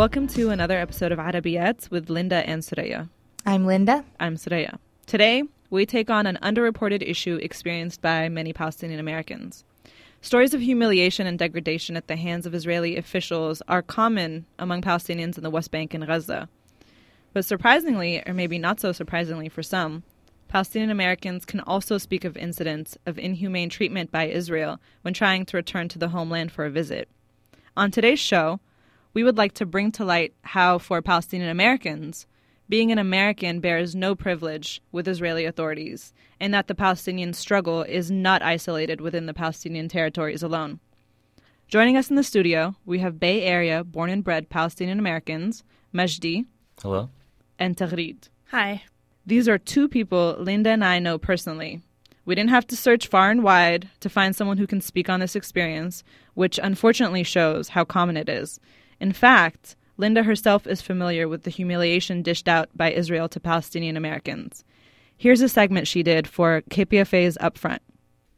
Welcome to another episode of Arabiyat with Linda and Soraya. I'm Linda. I'm Soraya. Today, we take on an underreported issue experienced by many Palestinian Americans. Stories of humiliation and degradation at the hands of Israeli officials are common among Palestinians in the West Bank and Gaza. But surprisingly, or maybe not so surprisingly for some, Palestinian Americans can also speak of incidents of inhumane treatment by Israel when trying to return to the homeland for a visit. On today's show, we would like to bring to light how, for Palestinian Americans, being an American bears no privilege with Israeli authorities, and that the Palestinian struggle is not isolated within the Palestinian territories alone. Joining us in the studio, we have Bay Area born and bred Palestinian Americans, Majdi. Hello. And Taghreed. Hi. These are two people Linda and I know personally. We didn't have to search far and wide to find someone who can speak on this experience, which unfortunately shows how common it is. In fact, Linda herself is familiar with the humiliation dished out by Israel to Palestinian Americans. Here's a segment she did for KPFA's Upfront.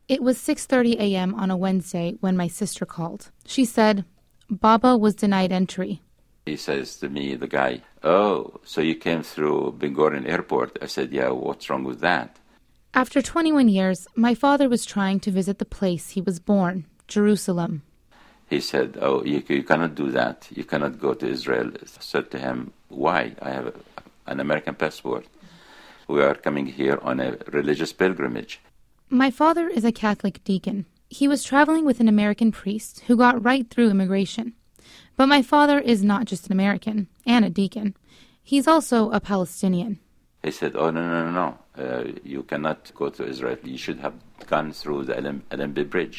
It was 6:30 a.m. on a Wednesday when my sister called. She said, "Baba was denied entry." He says to me, the guy, "Oh, so you came through Ben Gurion Airport?" I said, "Yeah, what's wrong with that?" After 21 years, my father was trying to visit the place he was born, Jerusalem he said, "Oh, you, you cannot do that. You cannot go to Israel." I said to him, "Why? I have an American passport. We are coming here on a religious pilgrimage." My father is a Catholic deacon. He was traveling with an American priest who got right through immigration. But my father is not just an American and a deacon. He's also a Palestinian. He said, "Oh no, no, no, no! Uh, you cannot go to Israel. You should have gone through the Allenby Bridge."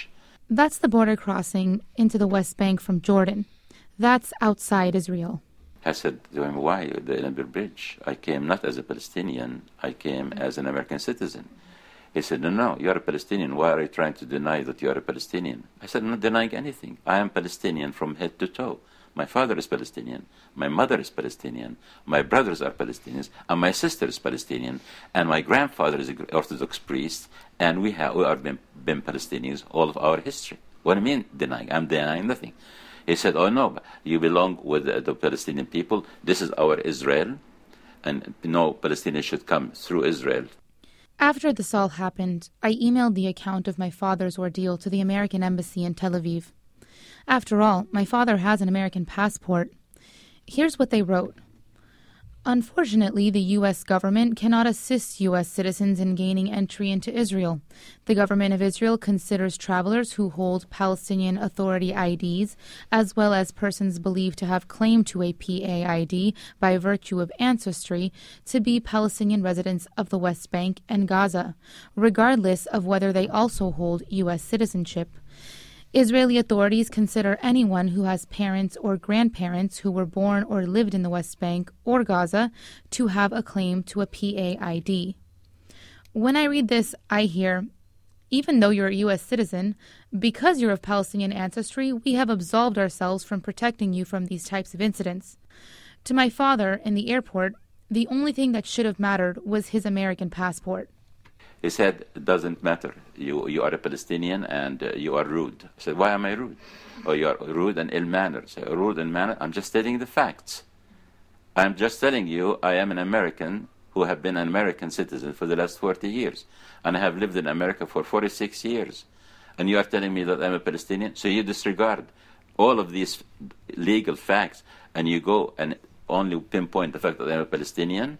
That's the border crossing into the West Bank from Jordan. That's outside Israel. I said to him, Why the Allenby Bridge? I came not as a Palestinian, I came as an American citizen. He said, No, no, you're a Palestinian. Why are you trying to deny that you're a Palestinian? I said, I'm not denying anything. I am Palestinian from head to toe. My father is Palestinian. My mother is Palestinian. My brothers are Palestinians. And my sister is Palestinian. And my grandfather is an Orthodox priest. And we have we are been, been Palestinians all of our history. What do you mean denying? I'm denying nothing. He said, "Oh no, you belong with the, the Palestinian people. This is our Israel, and no Palestinian should come through Israel." After this all happened, I emailed the account of my father's ordeal to the American embassy in Tel Aviv. After all, my father has an American passport. Here's what they wrote Unfortunately, the U.S. government cannot assist U.S. citizens in gaining entry into Israel. The government of Israel considers travelers who hold Palestinian Authority IDs, as well as persons believed to have claim to a PAID by virtue of ancestry, to be Palestinian residents of the West Bank and Gaza, regardless of whether they also hold U.S. citizenship. Israeli authorities consider anyone who has parents or grandparents who were born or lived in the West Bank or Gaza to have a claim to a PAID. When I read this, I hear, even though you're a U.S. citizen, because you're of Palestinian ancestry, we have absolved ourselves from protecting you from these types of incidents. To my father in the airport, the only thing that should have mattered was his American passport. He said, it doesn't matter. You, you are a Palestinian and uh, you are rude. I said, why am I rude? Oh, you are rude and ill-mannered. Said, rude and mannered? I'm just stating the facts. I'm just telling you I am an American who have been an American citizen for the last 40 years. And I have lived in America for 46 years. And you are telling me that I'm a Palestinian? So you disregard all of these legal facts and you go and only pinpoint the fact that I'm a Palestinian?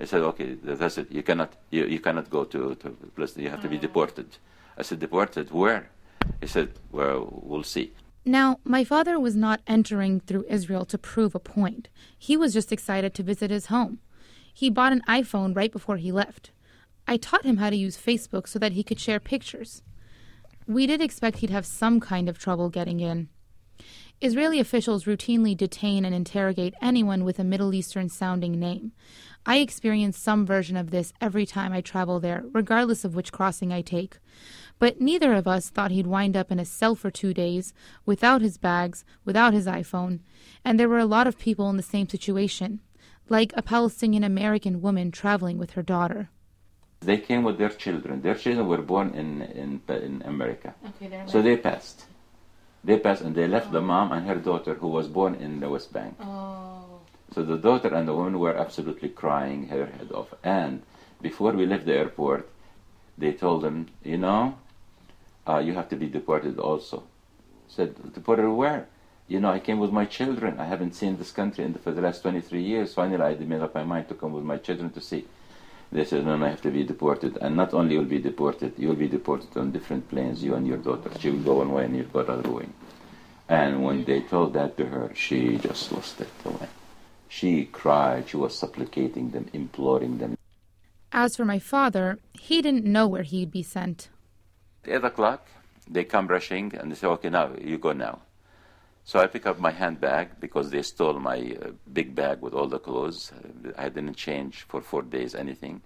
I said, okay, that's it. You cannot, you, you cannot go to, to Palestine. You have to be ah. deported. I said, deported? Where? He said, well, we'll see. Now, my father was not entering through Israel to prove a point. He was just excited to visit his home. He bought an iPhone right before he left. I taught him how to use Facebook so that he could share pictures. We did expect he'd have some kind of trouble getting in. Israeli officials routinely detain and interrogate anyone with a Middle Eastern sounding name. I experience some version of this every time I travel there, regardless of which crossing I take. But neither of us thought he'd wind up in a cell for two days, without his bags, without his iPhone. And there were a lot of people in the same situation, like a Palestinian American woman traveling with her daughter. They came with their children. Their children were born in, in, in America. Okay, So they passed. They passed and they left the mom and her daughter who was born in the West Bank. Oh. So the daughter and the woman were absolutely crying her head off. And before we left the airport, they told them, you know, uh, you have to be deported also. Said, deported where? You know, I came with my children. I haven't seen this country in the, for the last 23 years. Finally, I made up my mind to come with my children to see. They said, no, no, I have to be deported. And not only you'll be deported, you'll be deported on different planes, you and your daughter. She will go one way and you'll go the other way. And when they told that to her, she just lost it away. She cried. She was supplicating them, imploring them. As for my father, he didn't know where he'd be sent. At 8 o'clock, they come rushing and they say, okay, now, you go now. So I pick up my handbag because they stole my uh, big bag with all the clothes. I didn't change for four days anything,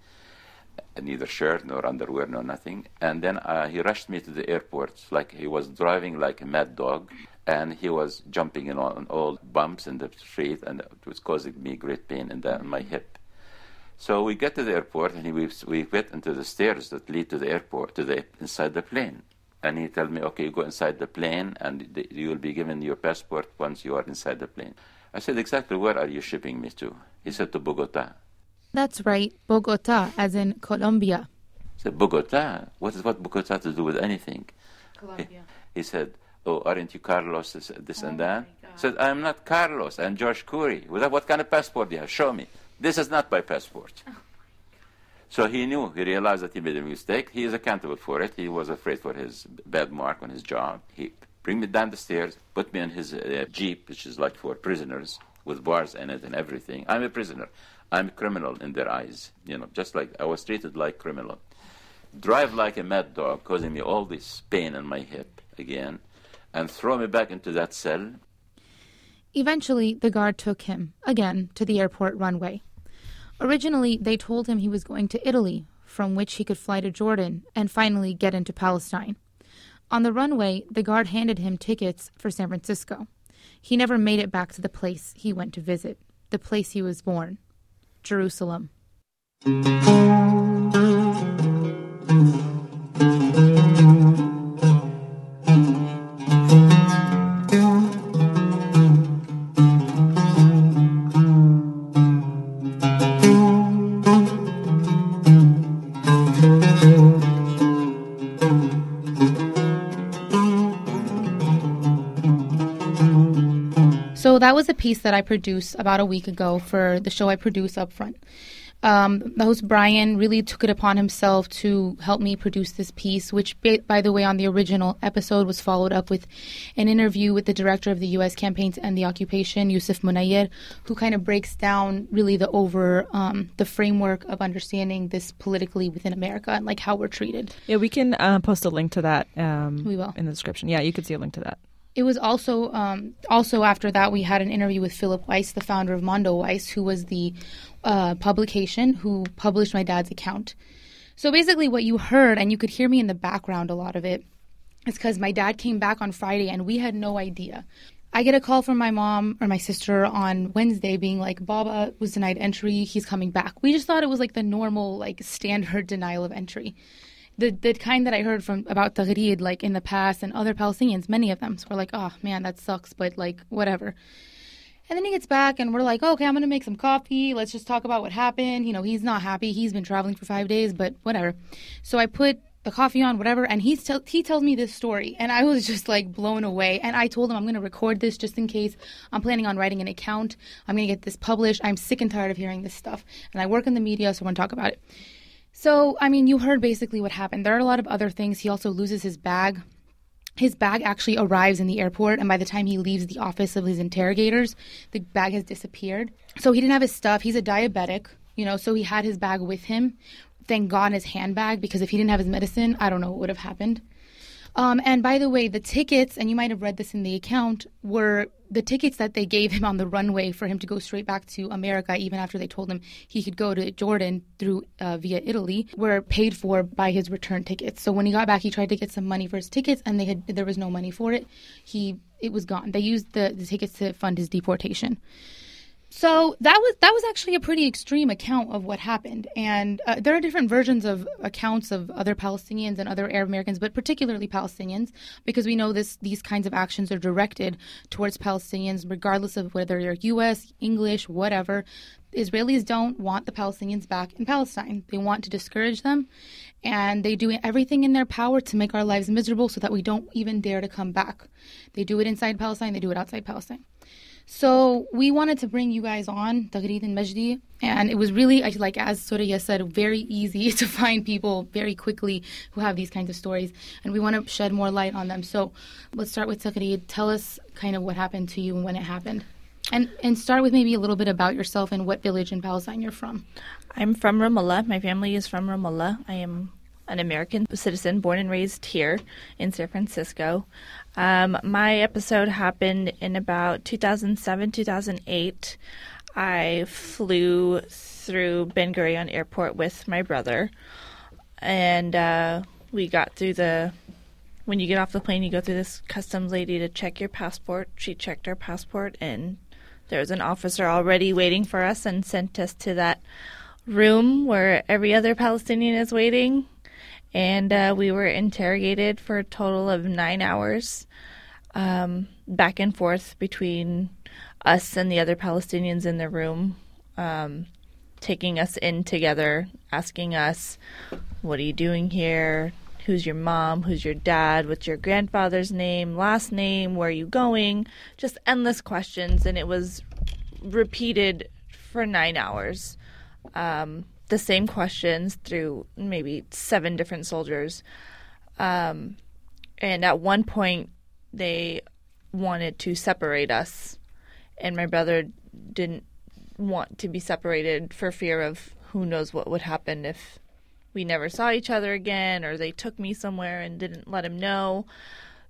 neither shirt nor underwear, nor nothing. And then uh, he rushed me to the airport like he was driving like a mad dog. And he was jumping in on all bumps in the street, and it was causing me great pain in, the, in my hip. So we get to the airport, and we, we went into the stairs that lead to the airport, to the inside the plane and he told me, okay, you go inside the plane and you will be given your passport once you are inside the plane. I said, exactly where are you shipping me to? He said, to Bogota. That's right, Bogota, as in Colombia. I said, Bogota? What is what Bogota have to do with anything? Colombia. He, he said, oh, aren't you Carlos, this, this oh and that? I said, I'm not Carlos, I'm George Khoury. What kind of passport do you have? Show me. This is not my passport. So he knew, he realized that he made a mistake. He is accountable for it. He was afraid for his bad mark on his job. He bring me down the stairs, put me in his uh, jeep, which is like for prisoners with bars in it and everything. I'm a prisoner. I'm a criminal in their eyes. You know, just like I was treated like criminal. Drive like a mad dog, causing me all this pain in my hip again, and throw me back into that cell. Eventually, the guard took him, again, to the airport runway. Originally, they told him he was going to Italy, from which he could fly to Jordan and finally get into Palestine. On the runway, the guard handed him tickets for San Francisco. He never made it back to the place he went to visit, the place he was born Jerusalem. A piece that I produced about a week ago for the show I produce up front. Um, the host Brian really took it upon himself to help me produce this piece, which, by the way, on the original episode was followed up with an interview with the director of the U.S. campaigns and the occupation, Yusuf Munayyer, who kind of breaks down really the over um, the framework of understanding this politically within America and like how we're treated. Yeah, we can uh, post a link to that. Um, we will in the description. Yeah, you can see a link to that. It was also um, also after that we had an interview with Philip Weiss, the founder of Mondoweiss, who was the uh, publication who published my dad's account. So basically, what you heard, and you could hear me in the background a lot of it, is because my dad came back on Friday and we had no idea. I get a call from my mom or my sister on Wednesday being like, Baba was denied entry, he's coming back. We just thought it was like the normal, like standard denial of entry the the kind that I heard from about Taghreed like in the past and other Palestinians, many of them so were like, oh man, that sucks, but like whatever. And then he gets back and we're like, okay, I'm gonna make some coffee. Let's just talk about what happened. You know, he's not happy. He's been traveling for five days, but whatever. So I put the coffee on, whatever, and he's t- he tells me this story, and I was just like blown away. And I told him I'm gonna record this just in case. I'm planning on writing an account. I'm gonna get this published. I'm sick and tired of hearing this stuff, and I work in the media, so I want to talk about it. So, I mean, you heard basically what happened. There are a lot of other things. He also loses his bag. His bag actually arrives in the airport, and by the time he leaves the office of his interrogators, the bag has disappeared. So he didn't have his stuff. He's a diabetic, you know, so he had his bag with him. Thank God his handbag, because if he didn't have his medicine, I don't know what would have happened. Um, and by the way, the tickets, and you might have read this in the account, were the tickets that they gave him on the runway for him to go straight back to America, even after they told him he could go to Jordan through uh, via Italy, were paid for by his return tickets. So when he got back, he tried to get some money for his tickets, and they had there was no money for it. He it was gone. They used the, the tickets to fund his deportation. So that was that was actually a pretty extreme account of what happened, and uh, there are different versions of accounts of other Palestinians and other Arab Americans, but particularly Palestinians, because we know this these kinds of actions are directed towards Palestinians, regardless of whether they're U.S., English, whatever. Israelis don't want the Palestinians back in Palestine. They want to discourage them, and they do everything in their power to make our lives miserable, so that we don't even dare to come back. They do it inside Palestine. They do it outside Palestine. So we wanted to bring you guys on, Taghreed and Majdi, and it was really, like as Soraya said, very easy to find people very quickly who have these kinds of stories, and we want to shed more light on them. So let's start with Taghreed. Tell us kind of what happened to you and when it happened. And, and start with maybe a little bit about yourself and what village in Palestine you're from. I'm from Ramallah. My family is from Ramallah. I am an American citizen born and raised here in San Francisco. Um, my episode happened in about 2007, 2008. I flew through Ben Gurion Airport with my brother, and uh, we got through the. When you get off the plane, you go through this customs lady to check your passport. She checked our passport, and there was an officer already waiting for us and sent us to that room where every other Palestinian is waiting and uh, we were interrogated for a total of nine hours, um, back and forth between us and the other Palestinians in the room, um, taking us in together, asking us, "What are you doing here? Who's your mom? Who's your dad? What's your grandfather's name? Last name? Where are you going?" Just endless questions, and it was repeated for nine hours. Um, the same questions through maybe seven different soldiers. Um, and at one point, they wanted to separate us, and my brother didn't want to be separated for fear of who knows what would happen if we never saw each other again or they took me somewhere and didn't let him know.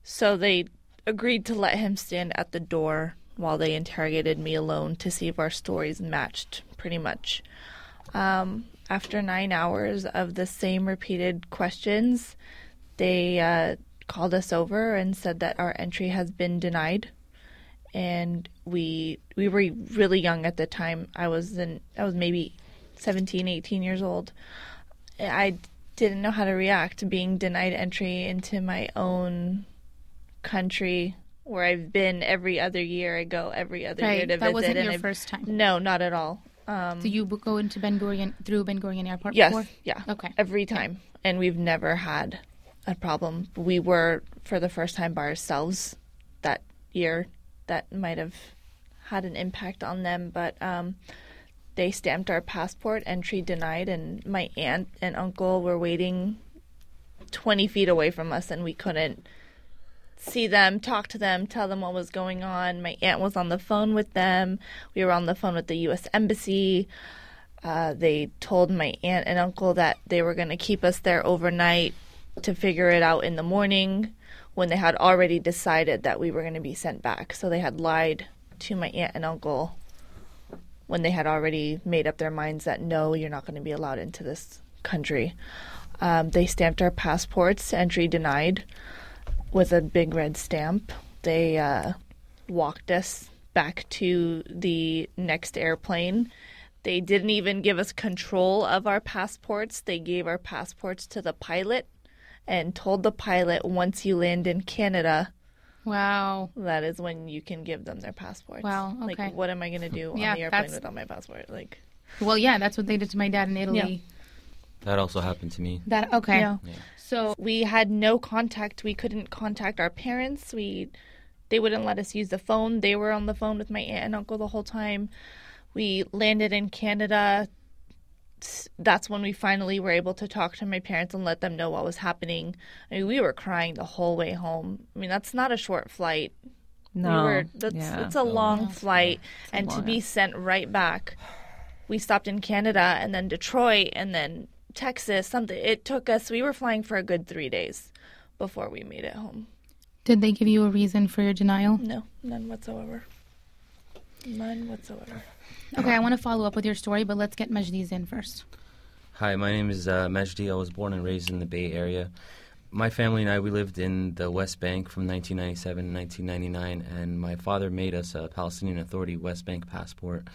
So they agreed to let him stand at the door while they interrogated me alone to see if our stories matched pretty much. Um, after nine hours of the same repeated questions, they uh, called us over and said that our entry has been denied. And we we were really young at the time. I was in I was maybe 17, 18 years old. I didn't know how to react to being denied entry into my own country where I've been every other year. I go every other right. year to that visit. wasn't and your I've- first time. No, not at all. Um, Do you go into Ben Gurion through Ben Gurion Airport yes, before? yeah, Okay. every time, and we've never had a problem. We were for the first time by ourselves that year. That might have had an impact on them, but um, they stamped our passport entry denied, and my aunt and uncle were waiting twenty feet away from us, and we couldn't see them, talk to them, tell them what was going on. My aunt was on the phone with them. We were on the phone with the U.S. Embassy. Uh, they told my aunt and uncle that they were going to keep us there overnight to figure it out in the morning when they had already decided that we were going to be sent back. So they had lied to my aunt and uncle when they had already made up their minds that no, you're not going to be allowed into this country. Um, they stamped our passports, entry denied, with a big red stamp. They uh, walked us back to the next airplane. They didn't even give us control of our passports. They gave our passports to the pilot and told the pilot once you land in Canada, Wow. that is when you can give them their passports. Wow, okay. Like, what am I going to do Yeah, on the airplane that's- without my passport? Like, Well, yeah, that's what they did to my dad in Italy. That also happened to me. That okay. Yeah. So we had no contact. We couldn't contact our parents. We they wouldn't let us use the phone. They were on the phone with my aunt and uncle the whole time. We landed in Canada. That's when we finally were able to talk to my parents and let them know what was happening. I mean, we were crying the whole way home. I mean, that's not a short flight. No, we were, that's yeah. it's a long flight, and to be sent right back. We stopped in Canada and then Detroit and then Texas. Something it took us. We were flying for a good three days. before we made it home. Did they give you a reason for your denial? No, none whatsoever. None whatsoever. Okay, I want to follow up with your story, but let's get Majdi's in first. Hi, my name is uh, Majdi. I was born and raised in the Bay Area. My family and I, we lived in the West Bank from 1997 to 1999, and my father made us a Palestinian Authority West Bank passport.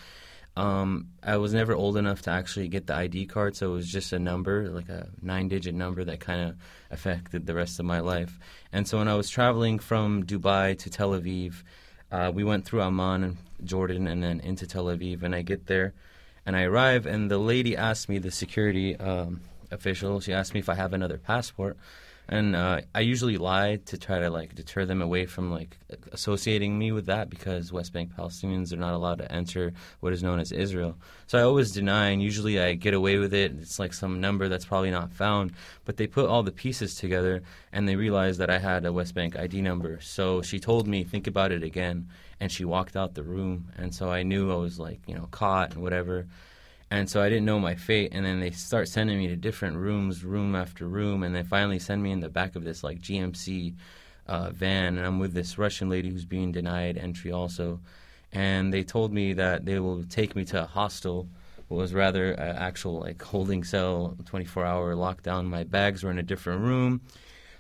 Um, I was never old enough to actually get the ID card, so it was just a number, like a nine digit number that kind of affected the rest of my life. And so when I was traveling from Dubai to Tel Aviv, uh, we went through Amman and Jordan and then into Tel Aviv. And I get there and I arrive, and the lady asked me, the security um, official, she asked me if I have another passport and uh, I usually lie to try to like deter them away from like associating me with that because West Bank Palestinians are not allowed to enter what is known as Israel. So I always deny, and usually I get away with it. It's like some number that's probably not found, but they put all the pieces together and they realized that I had a West Bank ID number. So she told me, think about it again, and she walked out the room, and so I knew I was like you know caught and whatever and so I didn't know my fate. And then they start sending me to different rooms, room after room, and they finally send me in the back of this like GMC uh, van, and I'm with this Russian lady who's being denied entry also. And they told me that they will take me to a hostel. It was rather an actual like holding cell, 24 hour lockdown. My bags were in a different room.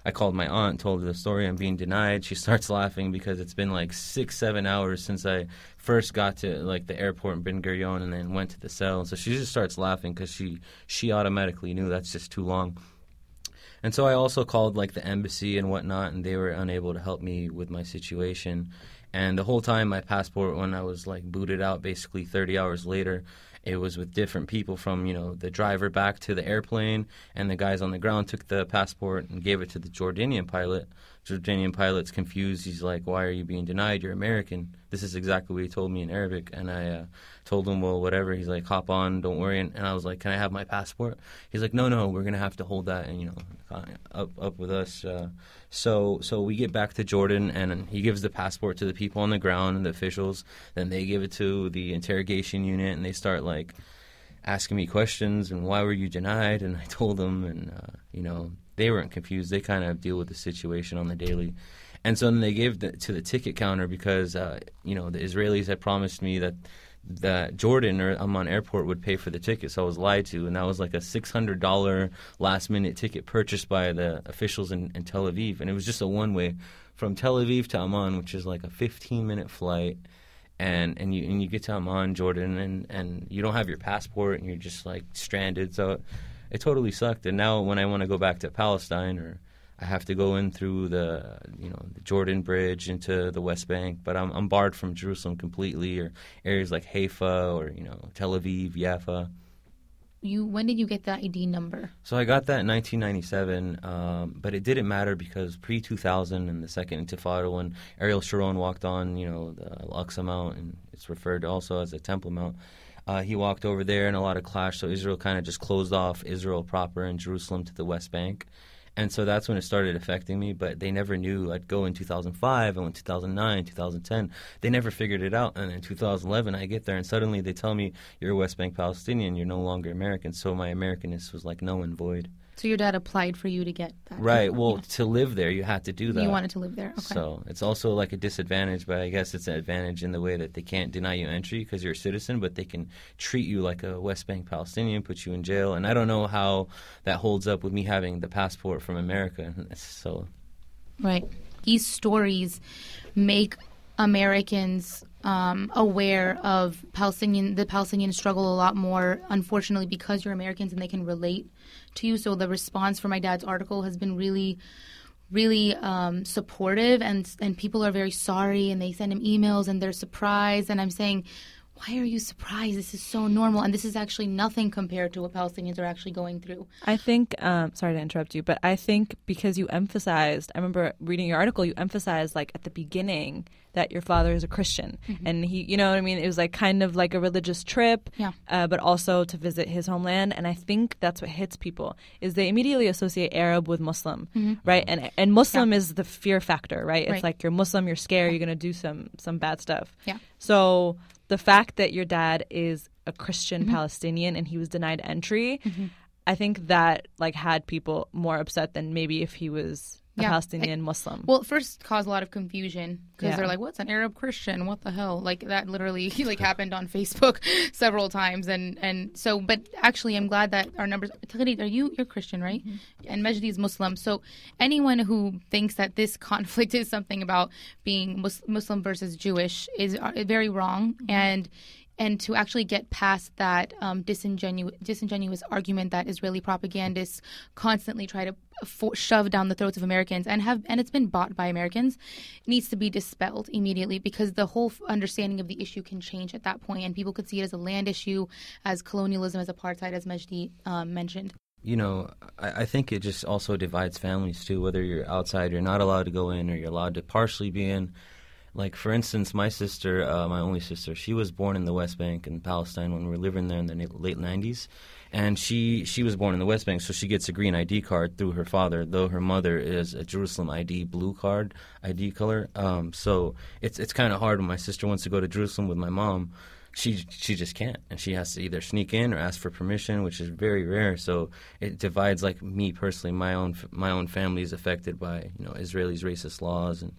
I called my aunt, told her the story. I'm being denied. She starts laughing because it's been like six, seven hours since I first got to like the airport in Ben Gurion and then went to the cell. So she just starts laughing because she she automatically knew that's just too long. And so I also called like the embassy and whatnot, and they were unable to help me with my situation. And the whole time, my passport, when I was like booted out, basically 30 hours later, it was with different people from, you know, the driver back to the airplane, and the guys on the ground took the passport and gave it to the Jordanian pilot. Jordanian pilot's confused. He's like, "Why are you being denied? You're American." This is exactly what he told me in Arabic, and I uh, told him, "Well, whatever." He's like, "Hop on, don't worry." And, and, I was like, "Can I have my passport?" He's like, "No, no, we're gonna have to hold that, and you know, up up with us." Uh, so so we get back to Jordan, and he gives the passport to the people on the ground and the officials. Then they give it to the interrogation unit, and they start like asking me questions and why were you denied and i told them and uh, you know they weren't confused. They kind of deal with the situation on the daily. And so then they gave the, to the ticket counter because uh, you know the Israelis had promised me that that Jordan or Amman Airport would pay for the ticket, so I was lied to, and that was like a six hundred dollar last minute ticket purchased by the officials in, in Tel Aviv, and it was just a one way from Tel Aviv to Amman, which is like a fifteen minute flight. And and you and you get to Amman, Jordan, and, and you don't have your passport, and you're just like stranded. So it totally sucked. And now when I want to go back to Palestine or I have to go in through the you know the Jordan Bridge into the West Bank, but I'm I'm barred from Jerusalem completely, or areas like Haifa or you know Tel Aviv, Jaffa. You when did you get the ID number? So I got that in 1997, um, but it didn't matter because pre 2000 and the second Intifada when Ariel Sharon walked on you know the Al-Aqsa Mount and it's referred also as the Temple Mount. Uh, he walked over there and a lot of clash. So Israel kind of just closed off Israel proper and Jerusalem to the West Bank. And so that's when it started affecting me. But they never knew I'd go in 2005 and in 2009, 2010. They never figured it out. And in 2011, I get there and suddenly they tell me, you're a West Bank Palestinian. You're no longer American. So my Americanness was like null and void. So your dad applied for you to get that. Right. Well, yeah. to live there, you had to do that. You wanted to live there. Okay. So it's also like a disadvantage, but I guess it's an advantage in the way that they can't deny you entry because you're a citizen, but they can treat you like a West Bank Palestinian, put you in jail, and I don't know how that holds up with me having the passport from America. So. Right. These stories make Americans um, aware of Palestinian the Palestinian struggle a lot more. Unfortunately, because you're Americans and they can relate to you. So the response for my dad's article has been really, really um, supportive, and and people are very sorry, and they send him emails and they're surprised. And I'm saying, why are you surprised? This is so normal, and this is actually nothing compared to what Palestinians are actually going through. I think, um, sorry to interrupt you, but I think because you emphasized, I remember reading your article, you emphasized like at the beginning that your father is a Christian, mm-hmm. and he, you know what I mean. It was like kind of like a religious trip, yeah, uh, but also to visit his homeland. And I think that's what hits people is they immediately associate Arab with Muslim, mm-hmm. right? And and Muslim yeah. is the fear factor, right? It's right. like you're Muslim, you're scared, you're gonna do some some bad stuff. Yeah. So the fact that your dad is a Christian mm-hmm. Palestinian and he was denied entry, mm-hmm. I think that like had people more upset than maybe if he was Yeah. Palestinian Muslim? Well, it first caused a lot of confusion because Yeah. they're like, "What's an Arab Christian? What the hell?" Like that literally like happened on Facebook several times, and and so. But actually, I'm glad that our numbers. Taghreed, are you you're Christian, right? And Majdi is Muslim. So anyone who thinks that this conflict is something about being Mus- Muslim versus Jewish is uh, very wrong, and and to actually get past that um, disingenuous, disingenuous argument that Israeli propagandists constantly try to for- shove down the throats of Americans and have and it's been bought by Americans needs to be dispelled immediately because the whole f- understanding of the issue can change at that point and people could see it as a land issue, as colonialism, as apartheid, as Majdi um, mentioned. you know, I, I think it just also divides families too. Whether you're outside, you're not allowed to go in, or you're allowed to partially be in. Like for instance, my sister, uh, my only sister, she was born in the West Bank in Palestine when we were living there in the late '90s, and she she was born in the West Bank, so she gets a green ID card through her father, though her mother is a Jerusalem ID blue card ID color. Um, so it's it's kind of hard when my sister wants to go to Jerusalem with my mom she she just can't, and she has to either sneak in or ask for permission, which is very rare. So it divides. Like me personally, my own my own family is affected by you know Israelis' racist laws and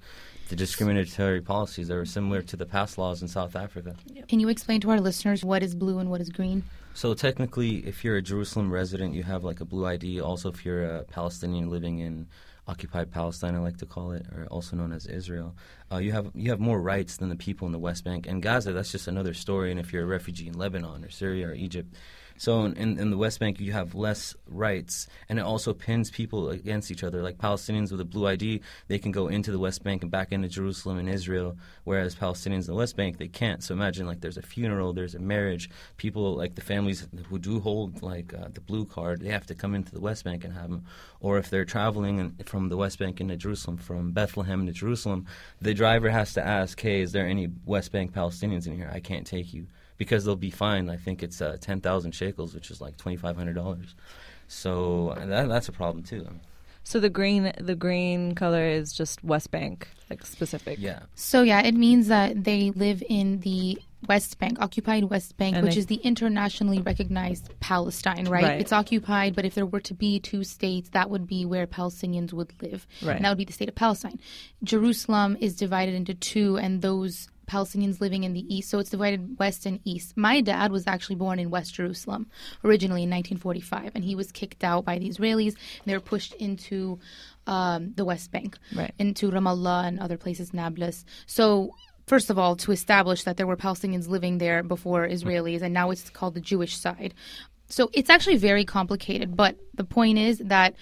the discriminatory policies that are similar to the past laws in South Africa. Can you explain to our listeners what is blue and what is green? So technically, if you're a Jerusalem resident, you have like a blue ID. Also, if you're a Palestinian living in occupied Palestine, I like to call it, or also known as Israel, uh, you have you have more rights than the people in the West Bank and Gaza. That's just another story. And if you're a refugee in Lebanon or Syria or Egypt, so in, in the West Bank, you have less rights, and it also pins people against each other. Like Palestinians with a blue ID, they can go into the West Bank and back into Jerusalem and Israel, whereas Palestinians in the West Bank, they can't. So imagine like there's a funeral, there's a marriage. People like the families who do hold like uh, the blue card, they have to come into the West Bank and have them. Or if they're traveling in, from the West Bank into Jerusalem, from Bethlehem to Jerusalem, the driver has to ask, "Hey, is there any West Bank Palestinians in here? I can't take you." Because they'll be fined. I think it's uh, ten thousand shekels, which is like twenty five hundred dollars. So that, that's a problem too. So the green the green color is just West Bank, like specific. Yeah. So yeah, it means that they live in the West Bank, occupied West Bank, And which they- is the internationally recognized Palestine, right? Right. It's occupied, but if there were to be two states, that would be where Palestinians would live. Right. And that would be the state of Palestine. Jerusalem is divided into two, and those Palestinians living in the east, so it's divided west and east. My dad was actually born in West Jerusalem originally in 1945, and he was kicked out by the Israelis, and they were pushed into um, the West Bank, Right. into Ramallah and other places, Nablus. So first of all, to establish that there were Palestinians living there before Israelis, and now it's called the Jewish side. So it's actually very complicated, but the point is that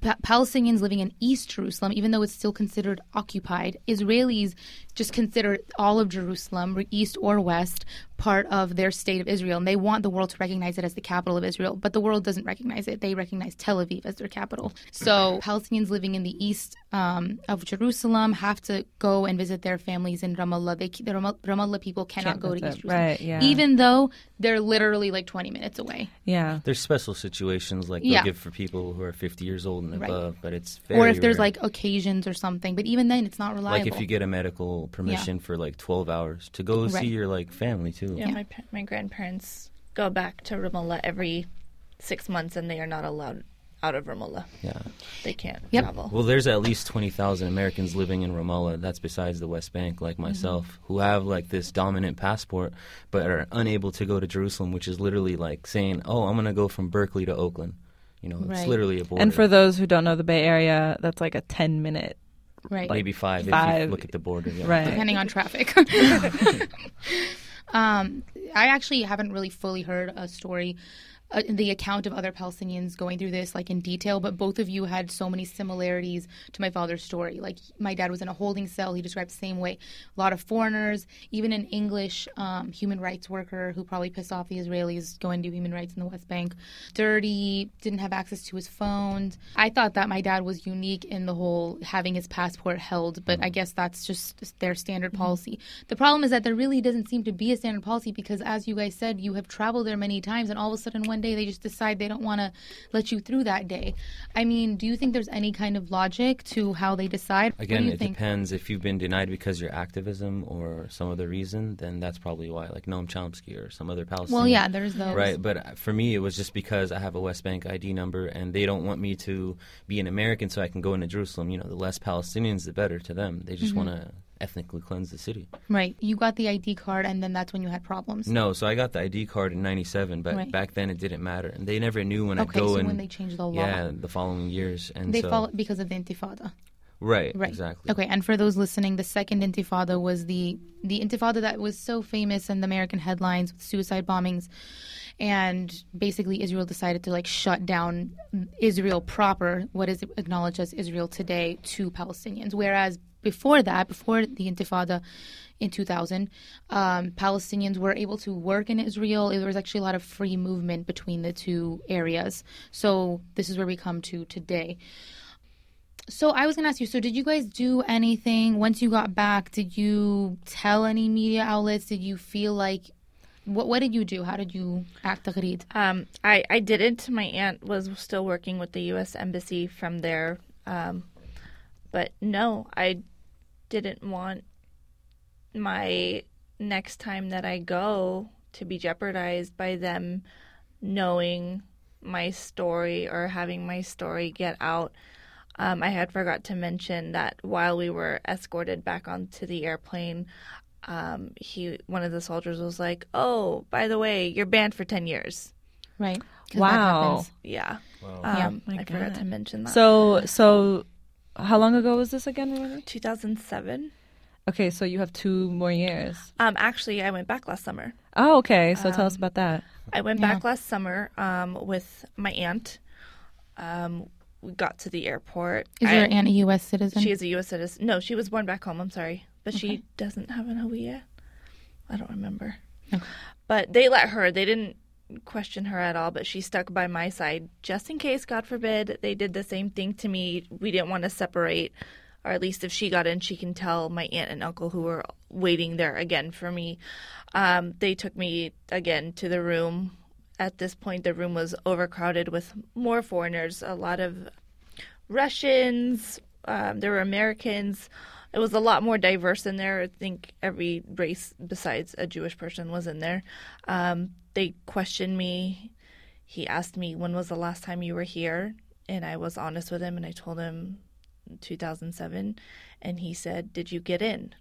pa- Palestinians living in East Jerusalem, even though it's still considered occupied, Israelis just consider all of Jerusalem, east or west, part of their state of Israel, and they want the world to recognize it as the capital of Israel. But the world doesn't recognize it; they recognize Tel Aviv as their capital. So Palestinians living in the east um, of Jerusalem have to go and visit their families in Ramallah. They, the Ramallah people cannot Can't go to visit. East Jerusalem, Right, yeah. even though they're literally like 20 minutes away. Yeah. There's special situations like they'll Yeah. give for people who are 50 years old and Right. above, but it's very or if there's rare. like occasions or something. But even then, it's not reliable. like if you get a medical permission for like 12 hours to go Right. see your like family too. Yeah, Yeah. my my grandparents go back to Ramallah every six months, and they are not allowed out of Ramallah. Yeah. They can't Yep. travel. Well, there's at least 20,000 Americans living in Ramallah. That's besides the West Bank, like mm-hmm. myself, who have like this dominant passport but are unable to go to Jerusalem, which is literally like saying, "Oh, I'm going to go from Berkeley to Oakland." You know, it's literally a border. And for those who don't know the Bay Area, that's like a 10 minute. Right. maybe five, if you look at the border. Yeah. Right. depending on traffic. um, I actually haven't really fully heard a story, uh, the account of other Palestinians going through this, like in detail. But both of you had so many similarities to my father's story. Like my dad was in a holding cell; he described the same way. A lot of foreigners, even an English um, human rights worker who probably pissed off the Israelis going to do human rights in the West Bank. Dirty, didn't have access to his phones. I thought that my dad was unique in the whole having his passport held, but I guess that's just their standard policy. The problem is that there really doesn't seem to be a standard policy because, as you guys said, you have traveled there many times, and all of a sudden one one day they just decide they don't want to let you through that day. I mean, do you think there's any kind of logic to how they decide? Again, it think? depends. If you've been denied because of your activism or some other reason, then that's probably why, like Noam Chomsky or some other Palestinian. Well, yeah, there's those. Right, but for me, it was just because I have a West Bank ID number, and they don't want me to be an American so I can go into Jerusalem. You know, the less Palestinians, the better to them. They Mm-hmm. just want to ethnically cleanse the city. Right. You got the ID card, and then that's when you had problems. No, so I got the ID card in '97, but Right. back then it didn't matter, and they never knew when I Okay, go so and when they changed the law, yeah, the following years, and they so followed because of the Intifada. right, Right. exactly. Okay, and for those listening, the second Intifada was the the Intifada that was so famous in the American headlines with suicide bombings, and basically Israel decided to like shut down Israel proper, what is acknowledged as Israel today, to Palestinians. Whereas before that, before the Intifada in 2000, um, Palestinians were able to work in Israel. There was actually a lot of free movement between the two areas. So this is where we come to today. So I was gonna ask you. So did you guys do anything once you got back? Did you tell any media outlets? Did you feel like what? What did you do? How did you act, Taghreed? Um, I, I didn't. My aunt was still working with the U.S. Embassy from there. Um, but no, I didn't want my next time that I go to be jeopardized by them knowing my story or having my story get out. Um, I had forgot to mention that while we were escorted back onto the airplane, um, he one of the soldiers was like, "Oh, by the way, you're banned for ten years." Right. Wow. Yeah. Yeah. Um, My I forgot to mention that. So, so how long ago was this again? Ramona? 2007. Okay, so you have two more years. Um, actually, I went back last summer. Oh, okay. So tell us about that. I went Yeah. back last summer um, with my aunt. Um, we got to the airport. Is I- your aunt a U.S. citizen? She is a U.S. citizen. No, she was born back home. I'm sorry, but she doesn't have an OE I don't remember. Okay. But they let her. They didn't question her at all. But she stuck by my side just in case, God forbid, they did the same thing to me. We didn't want to separate, or at least if she got in, she can tell my aunt and uncle who were waiting there again for me. Um, they took me again to the room. At this point, the room was overcrowded with more foreigners, a lot of Russians, um, there were Americans. It was a lot more diverse in there. I think every race besides a Jewish person was in there. Um, they questioned me. He asked me, When was the last time you were here? And I was honest with him and I told him 2007. And he said, Did you get in?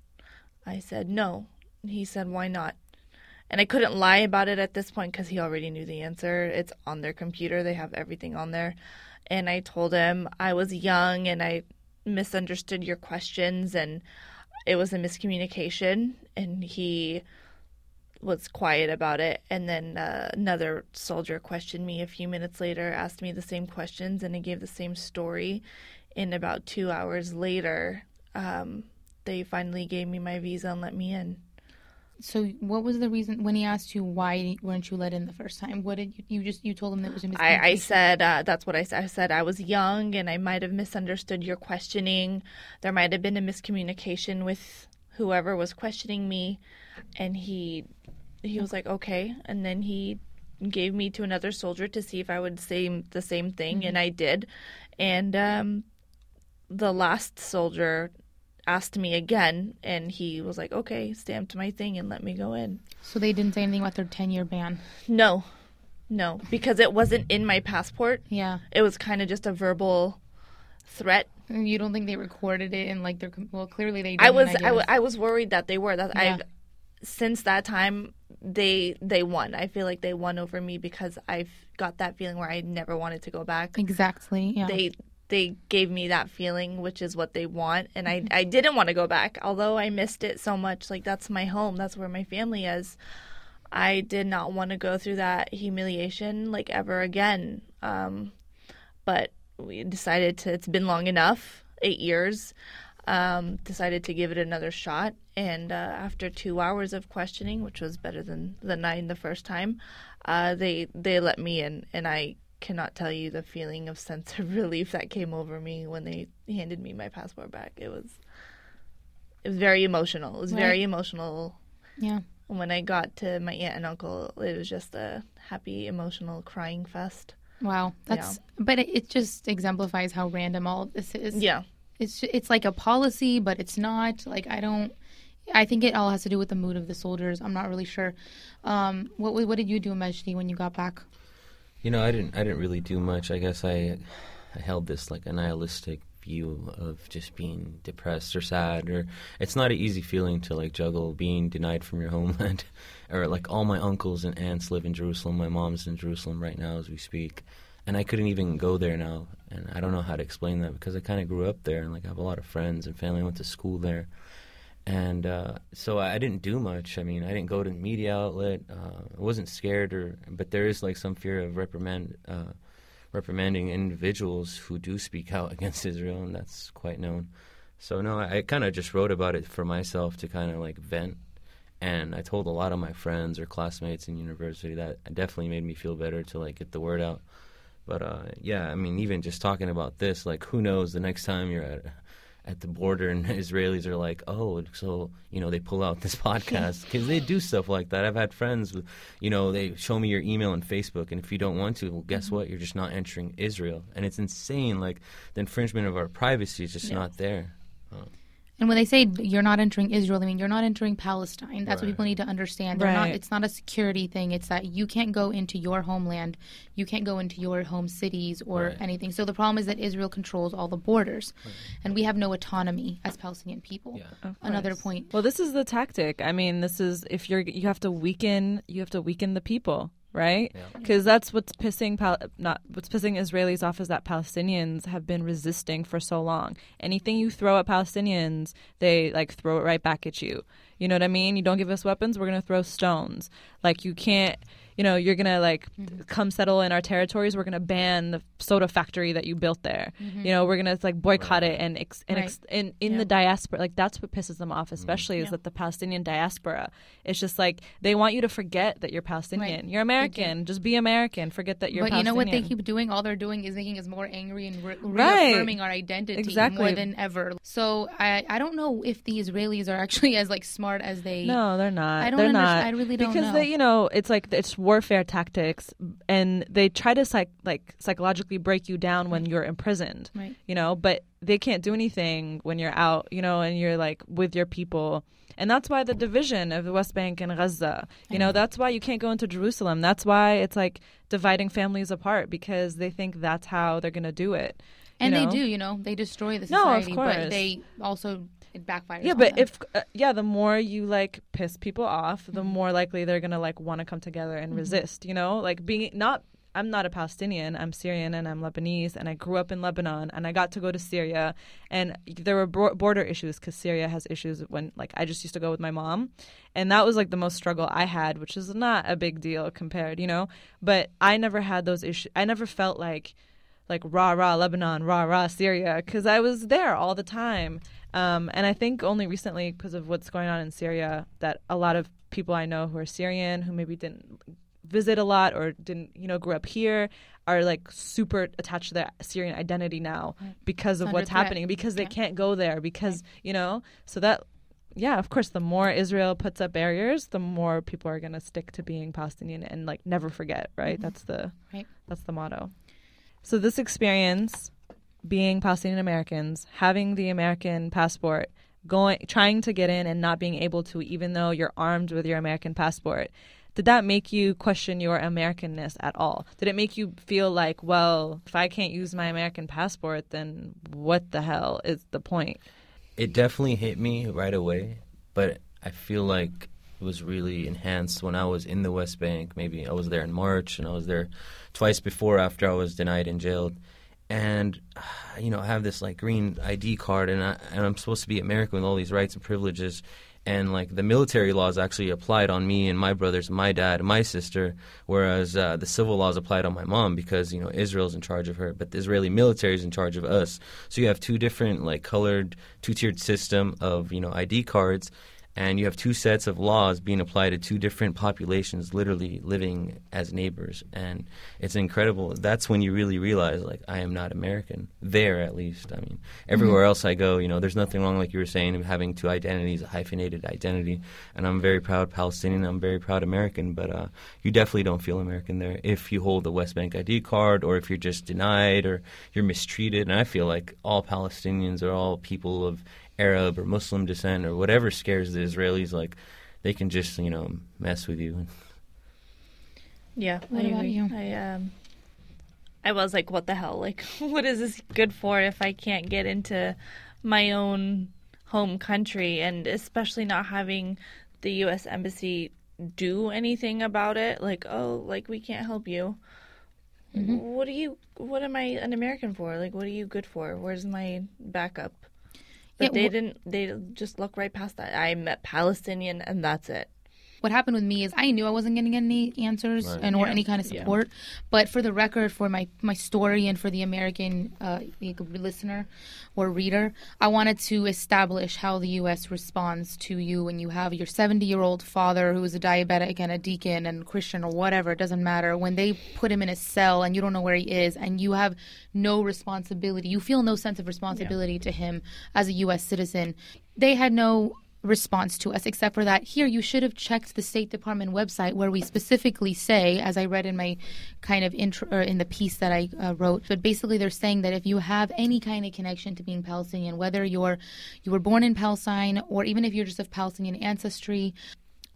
I said, No. He said, Why not? And I couldn't lie about it at this point because he already knew the answer. It's on their computer, they have everything on there. And I told him I was young and I misunderstood your questions and it was a miscommunication. And he was quiet about it. And then uh, another soldier questioned me a few minutes later, asked me the same questions, and I gave the same story. And about two hours later, um, they finally gave me my visa and let me in. so what was the reason when he asked you why weren't you let in the first time? What did you, you just you told him that it was a miscommunication? I, I said uh, that's what I said. I said I was young and I might have misunderstood your questioning. There might have been a miscommunication with whoever was questioning me, and he he was like okay, and then he gave me to another soldier to see if I would say the same thing, and I did, and um, the last soldier asked me again, and he was like okay, stamped my thing and let me go in. So they didn't say anything about their ten year ban. No, no, because it wasn't in my passport. Yeah. It was kind of just a verbal threat. You don't think they recorded it and like they're well clearly they. Did I was I, guess. w- I was worried that they were that Yeah. I since that time they they won. I feel like they won over me because I've got that feeling where I never wanted to go back. exactly. Yeah. They they gave me that feeling which is what they want and I I didn't want to go back although I missed it so much like that's my home that's where my family is I did not want to go through that humiliation like ever again um but we decided to it's been long enough 8 years um decided to give it another shot and uh, after 2 hours of questioning which was better than the 9 the first time uh they they let me in and I cannot tell you the feeling of sense of relief that came over me when they handed me my passport back. It was it was very emotional. It was very emotional. yeah. when I got to my aunt and uncle, it was just a happy, emotional crying fest. Wow, that's but it, it just exemplifies how random all of this is. Yeah. It's it's like a policy, but it's not. Like I don't. I think it all has to do with the mood of the soldiers. I'm not really sure. Um, what what did you do, Majdi, when you got back? You know, I didn't. I didn't really do much. I guess I, I held this like a nihilistic view of just being depressed or sad. Or it's not an easy feeling to like juggle being denied from your homeland, or like all my uncles and aunts live in Jerusalem. My mom's in Jerusalem right now as we speak, and I couldn't even go there now. And I don't know how to explain that because I kind of grew up there and like I have a lot of friends and family. I went to school there. And uh, so I didn't do much. I mean, I didn't go to the media outlet. Uh, I wasn't scared, or but there is like some fear of reprimand, uh, reprimanding individuals who do speak out against Israel, and that's quite known. So no, I, I kind of just wrote about it for myself to kind of like vent, and I told a lot of my friends or classmates in university that definitely made me feel better to like get the word out. But uh, yeah, I mean, even just talking about this, like, who knows the next time you're at at the border and Israelis are like, oh, so you know they pull out this podcast because they do stuff like that. I've had friends, with, you know, they show me your email and Facebook, and if you don't want to, well, guess mm-hmm. what? You're just not entering Israel, and it's insane. Like the infringement of our privacy is just yeah. not there. Um, and when they say you're not entering Israel, I mean you're not entering Palestine. That's right. what people need to understand. They're right. not. It's not a security thing. It's that you can't go into your homeland, you can't go into your home cities or right. anything. So the problem is that Israel controls all the borders, and we have no autonomy as Palestinian people. Yeah. Another point. Well, this is the tactic. I mean, this is if you're you have to weaken you have to weaken the people right? Because yeah. that's what's pissing Pal- not what's pissing Israelis off is that Palestinians have been resisting for so long. Anything you throw at Palestinians, they like throw it right back at you. You know what I mean? You don't give us weapons, we're gonna throw stones. Like you can't you know, you're gonna like mm-hmm. come settle in our territories. We're gonna ban the soda factory that you built there. Mm-hmm. You know, we're gonna like boycott right. it and ex- and right. ex- in in yeah. the diaspora. Like that's what pisses them off, mm-hmm. especially mm-hmm. is yeah. that the Palestinian diaspora. It's just like they want you to forget that you're Palestinian. Right. You're American. Just be American. Forget that you're. But you know what they keep doing? All they're doing is making us more angry and re- reaffirming our identity exactly. more than ever. So I I don't know if the Israelis are actually as like smart as they. No, they're not. I don't. They're not. I really don't because know. they you know it's like it's warfare tactics and they try to psych like psychologically break you down when you're imprisoned right. you know but they can't do anything when you're out you know and you're like with your people and that's why the division of the west bank and gaza you know that's why you can't go into jerusalem that's why it's like dividing families apart because they think that's how they're going to do it and know? they do you know they destroy the society no, of course. but they also it backfires. Yeah, but them. if uh, yeah, the more you like piss people off, the mm-hmm. more likely they're gonna like want to come together and mm-hmm. resist. You know, like being not. I'm not a Palestinian. I'm Syrian and I'm Lebanese, and I grew up in Lebanon, and I got to go to Syria, and there were border issues because Syria has issues when like I just used to go with my mom, and that was like the most struggle I had, which is not a big deal compared, you know. But I never had those issues. I never felt like like rah rah Lebanon, rah rah Syria, because I was there all the time. Um, and I think only recently, because of what's going on in Syria, that a lot of people I know who are Syrian, who maybe didn't visit a lot or didn't, you know, grow up here, are like super attached to their Syrian identity now because of what's threat. happening, because yeah. they can't go there, because, you know, so that yeah, of course, the more Israel puts up barriers, the more people are going to stick to being Palestinian and like never forget, right? Mm-hmm. That's the right. that's the motto. So this experience being Palestinian Americans, having the American passport, going trying to get in and not being able to even though you're armed with your American passport. Did that make you question your Americanness at all? Did it make you feel like, well, if I can't use my American passport, then what the hell is the point? It definitely hit me right away, but I feel like was really enhanced when I was in the West Bank. Maybe I was there in March and I was there twice before after I was denied and jailed and you know I have this like green ID card, and I, and I'm supposed to be American with all these rights and privileges, and like the military laws actually applied on me and my brothers, my dad, my sister, whereas uh, the civil laws applied on my mom because you know Israel's in charge of her, but the Israeli military is in charge of us. So you have two different like colored two tiered system of you know ID cards. And you have two sets of laws being applied to two different populations literally living as neighbors. And it's incredible. That's when you really realize like i am not american. There at least i mean. Everywhere mm-hmm. else i go you know there's nothing wrong like you were saying having two identities a hyphenated identity. And i'm very proud palestinian. I'm very proud american. But uh, you definitely don't feel american there if you hold the west bank id card or if you're just denied or you're mistreated. And i feel like all palestinians are all people of Arab or Muslim descent or whatever scares the Israelis, like they can just you know mess with you. Yeah, what I about agree. you? I um, I was like, what the hell? Like, what is this good for if I can't get into my own home country, and especially not having the U.S. embassy do anything about it? Like, oh, like we can't help you. Mm-hmm. What are you? What am I an American for? Like, what are you good for? Where's my backup? But yeah, they didn't. They just look right past that. I'm Palestinian, and that's it what happened with me is I knew I wasn't getting any answers right. and or yeah. any kind of support. Yeah. But for the record, for my my story and for the American uh, listener or reader, I wanted to establish how the U.S. responds to you when you have your 70 year old father who is a diabetic and a deacon and Christian or whatever. It doesn't matter. When they put him in a cell and you don't know where he is and you have no responsibility, you feel no sense of responsibility yeah. to him as a U.S. citizen. They had no response to us, except for that here you should have checked the State Department website where we specifically say, as I read in my kind of intro or in the piece that I uh, wrote, but basically they're saying that if you have any kind of connection to being Palestinian, whether you're you were born in Palestine or even if you're just of Palestinian ancestry,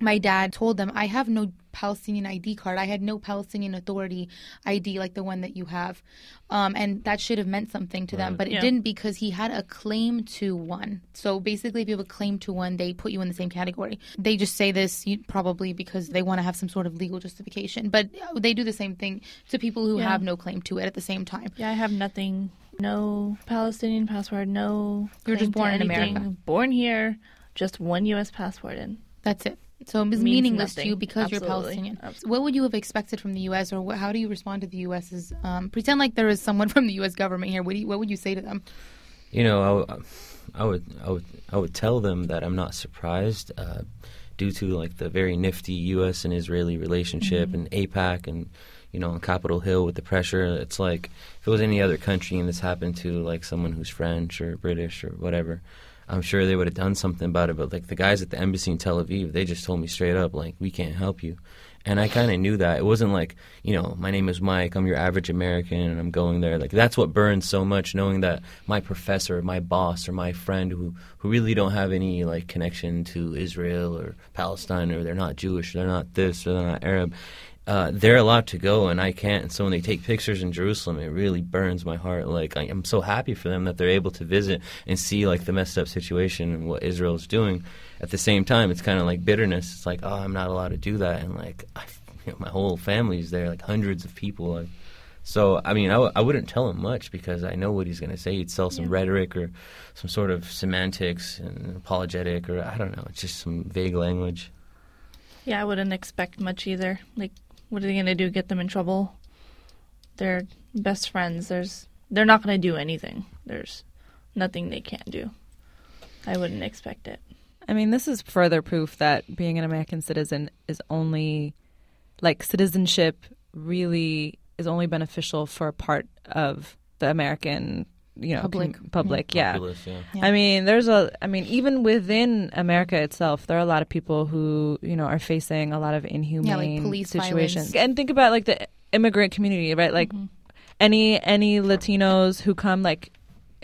my dad told them, I have no Palestinian ID card. I had no Palestinian Authority ID like the one that you have. Um, and that should have meant something to right. them, but it yeah. didn't because he had a claim to one. So basically, if you have a claim to one, they put you in the same category. They just say this probably because they want to have some sort of legal justification, but they do the same thing to people who yeah. have no claim to it at the same time. Yeah, I have nothing. No Palestinian passport, no. You're just born in America. Born here, just one U.S. passport in. That's it. So it's meaningless nothing. to you because Absolutely. you're Palestinian. Absolutely. What would you have expected from the U.S. or what, how do you respond to the U.S.'s? Um, pretend like there is someone from the U.S. government here. What, you, what would you say to them? You know, I, would, I would, I would tell them that I'm not surprised uh, due to like the very nifty U.S. and Israeli relationship mm-hmm. and AIPAC and you know on Capitol Hill with the pressure. It's like if it was any other country and this happened to like someone who's French or British or whatever I'm sure they would have done something about it. But like the guys at the embassy in Tel Aviv, they just told me straight up, like, we can't help you. And I kind of knew that. It wasn't like, you know, my name is Mike, I'm your average American, and I'm going there. Like, that's what burns so much, knowing that my professor, my boss, or my friend who, who really don't have any, like, connection to Israel or Palestine, or they're not Jewish, they're not this, or they're not Arab, uh, they're allowed to go and I can't. And so when they take pictures in Jerusalem, it really burns my heart. Like I, am so happy for them that they're able to visit and see like the messed up situation and what Israel is doing. At the same time, it's kind of like bitterness. It's like, oh, I'm not allowed to do that, and like I, you know, my whole family's there, like hundreds of people. Like, so I mean, I w- I wouldn't tell him much because I know what he's going to say. He'd sell some yeah. rhetoric or some sort of semantics and apologetic, or I don't know. It's just some vague language. Yeah, I wouldn't expect much either. Like what are they going to do? Get them in trouble? They're best friends. There's they're not going to do anything. There's nothing they can't do. I wouldn't expect it. I mean, this is further proof that being an American citizen is only like citizenship really is only beneficial for a part of the American you know public com- public yeah. Populace, yeah. yeah. i mean there's a i mean even within america itself there are a lot of people who you know are facing a lot of inhumane yeah, like police situations violence. and think about like the immigrant community right like mm-hmm. any any latinos who come like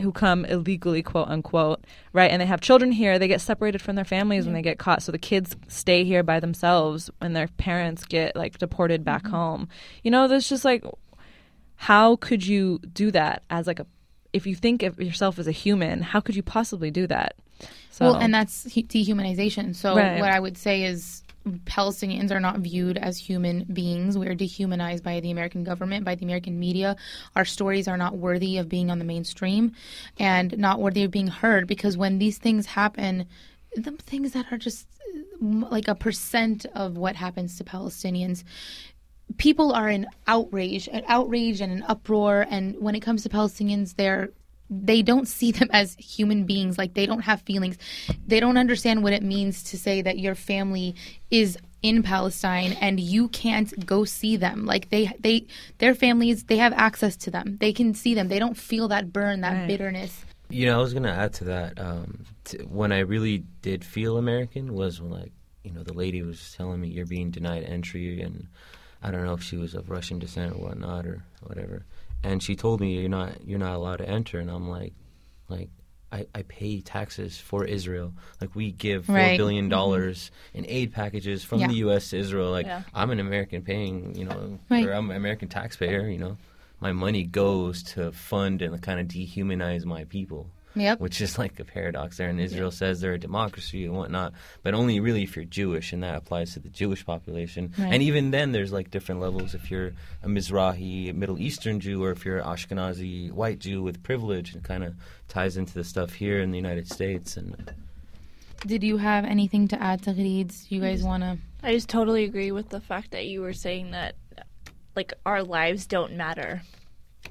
who come illegally quote unquote right and they have children here they get separated from their families when they get caught so the kids stay here by themselves when their parents get like deported back mm-hmm. home you know there's just like how could you do that as like a if you think of yourself as a human, how could you possibly do that? So, well, and that's dehumanization. So right. what I would say is Palestinians are not viewed as human beings. We are dehumanized by the American government, by the American media. Our stories are not worthy of being on the mainstream and not worthy of being heard because when these things happen, the things that are just like a percent of what happens to Palestinians, people are in outrage, an outrage and an uproar. And when it comes to Palestinians, they're they don't see them as human beings like they don't have feelings they don't understand what it means to say that your family is in Palestine and you can't go see them like they they their families they have access to them they can see them they don't feel that burn that Right. bitterness You know, I was gonna add to that. Um, t- when I really did feel American was when, like, you know, the lady was telling me you're being denied entry, and I don't know if she was of Russian descent or whatnot or whatever. And she told me you're not you're not allowed to enter, and I'm like, like. I, I pay taxes for Israel. Like we give four Right. billion mm-hmm. dollars in aid packages from Yeah. the U.S. to Israel. Like Yeah. I'm an American paying, you know, Right. or I'm an American taxpayer. You know, my money goes to fund and kind of dehumanize my people yep which is like a paradox there. And Israel says they're a democracy and whatnot, but only really if you're Jewish, and that applies to the Jewish population. Right. And even then, there's like different levels. If you're a Mizrahi, Middle Eastern Jew, or if you're an Ashkenazi white Jew with privilege, and kind of ties into the stuff here in the United States. And did you have anything to add to Khalid's you mm-hmm. guys want to I just totally agree with the fact that you were saying that, like, our lives don't matter.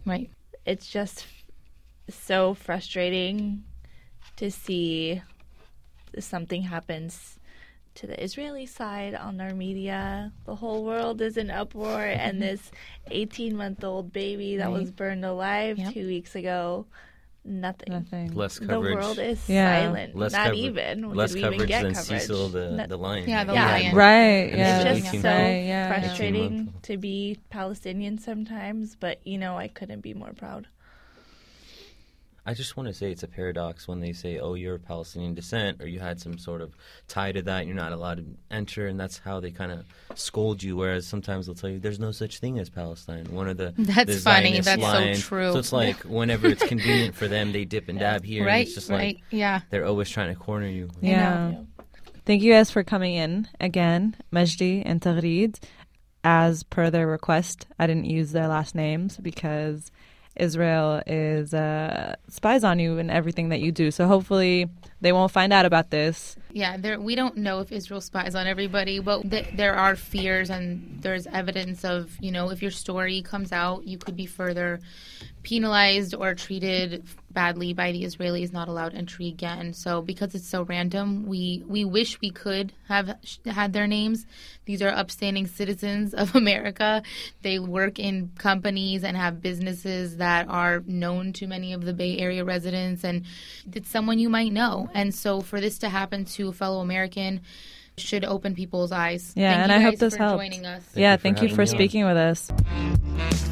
right It's just so frustrating to see something happens to the Israeli side on our media. The whole world is in uproar, mm-hmm. and this 18 month old baby that was burned alive Yep. two weeks ago, nothing. Nothing. less The world is Yeah. silent. less Not coverage, even. less Did we even coverage get than coverage? Cecil the, No- the lion. Yeah, the Yeah. lion. Right. And Yeah. It's it's just 18 so Right, yeah. frustrating 18 to be Palestinian sometimes, but you know, I couldn't be more proud. I just want to say it's a paradox when they say, "Oh, you're of Palestinian descent," or you had some sort of tie to that. You're not allowed to enter, and that's how they kind of scold you. Whereas sometimes they'll tell you, "There's no such thing as Palestine." One of the That's the funny. Zionist That's so lines. true. So it's like whenever it's convenient for them, they dip and dab here. and right it's just right like yeah they're always trying to corner you. Yeah. Thank you guys for coming in again, Majdi and Taghreed. As per their request, I didn't use their last names because Israel is uh, spies on you and everything that you do. So hopefully they won't find out about this. Yeah, there, we don't know if Israel spies on everybody, but th- there are fears and there's evidence of, you know, if your story comes out, you could be further penalized or treated badly by the Israelis, not allowed entry again. So because it's so random, we, we wish we could have sh- had their names. These are upstanding citizens of America. They work in companies and have businesses that are known to many of the Bay Area residents, and it's someone you might know. And so for this to happen to a fellow American should open people's eyes. Yeah, Thank and you I hope this for helped. joining us. yeah, you thank you for me on. speaking with us.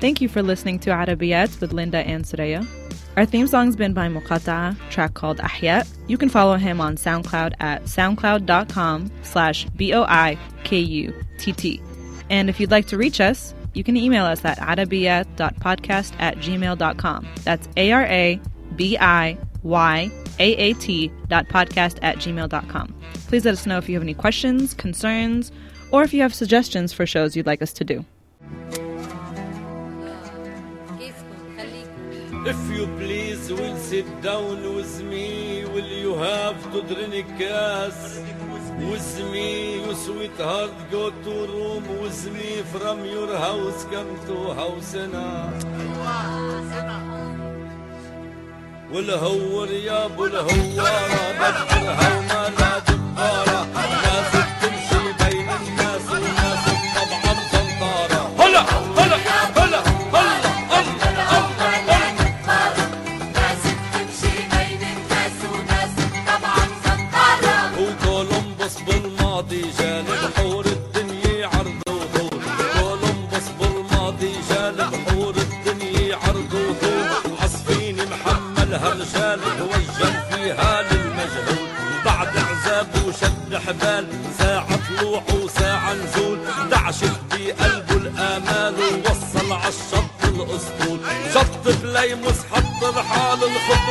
Thank you for listening to Arabiyat with Linda and Suraya. Our theme song's been by Muqata, track called Ahyat. You can follow him on SoundCloud at soundcloud.com slash B-O-I-K-U-T-T. And if you'd like to reach us, you can email us at arabiyat.podcast at gmail.com. That's A-R-A-B-I-Y-A-A-T dot podcast at gmail.com. Please let us know if you have any questions, concerns, or if you have suggestions for shows you'd like us to do. If you please, we'll sit down with me. Will you have to drink gas? With me, you sweetheart, go to room with me. From your house, come to housena. والهور يا ابو الهوارة دبرها وما حال الخطة.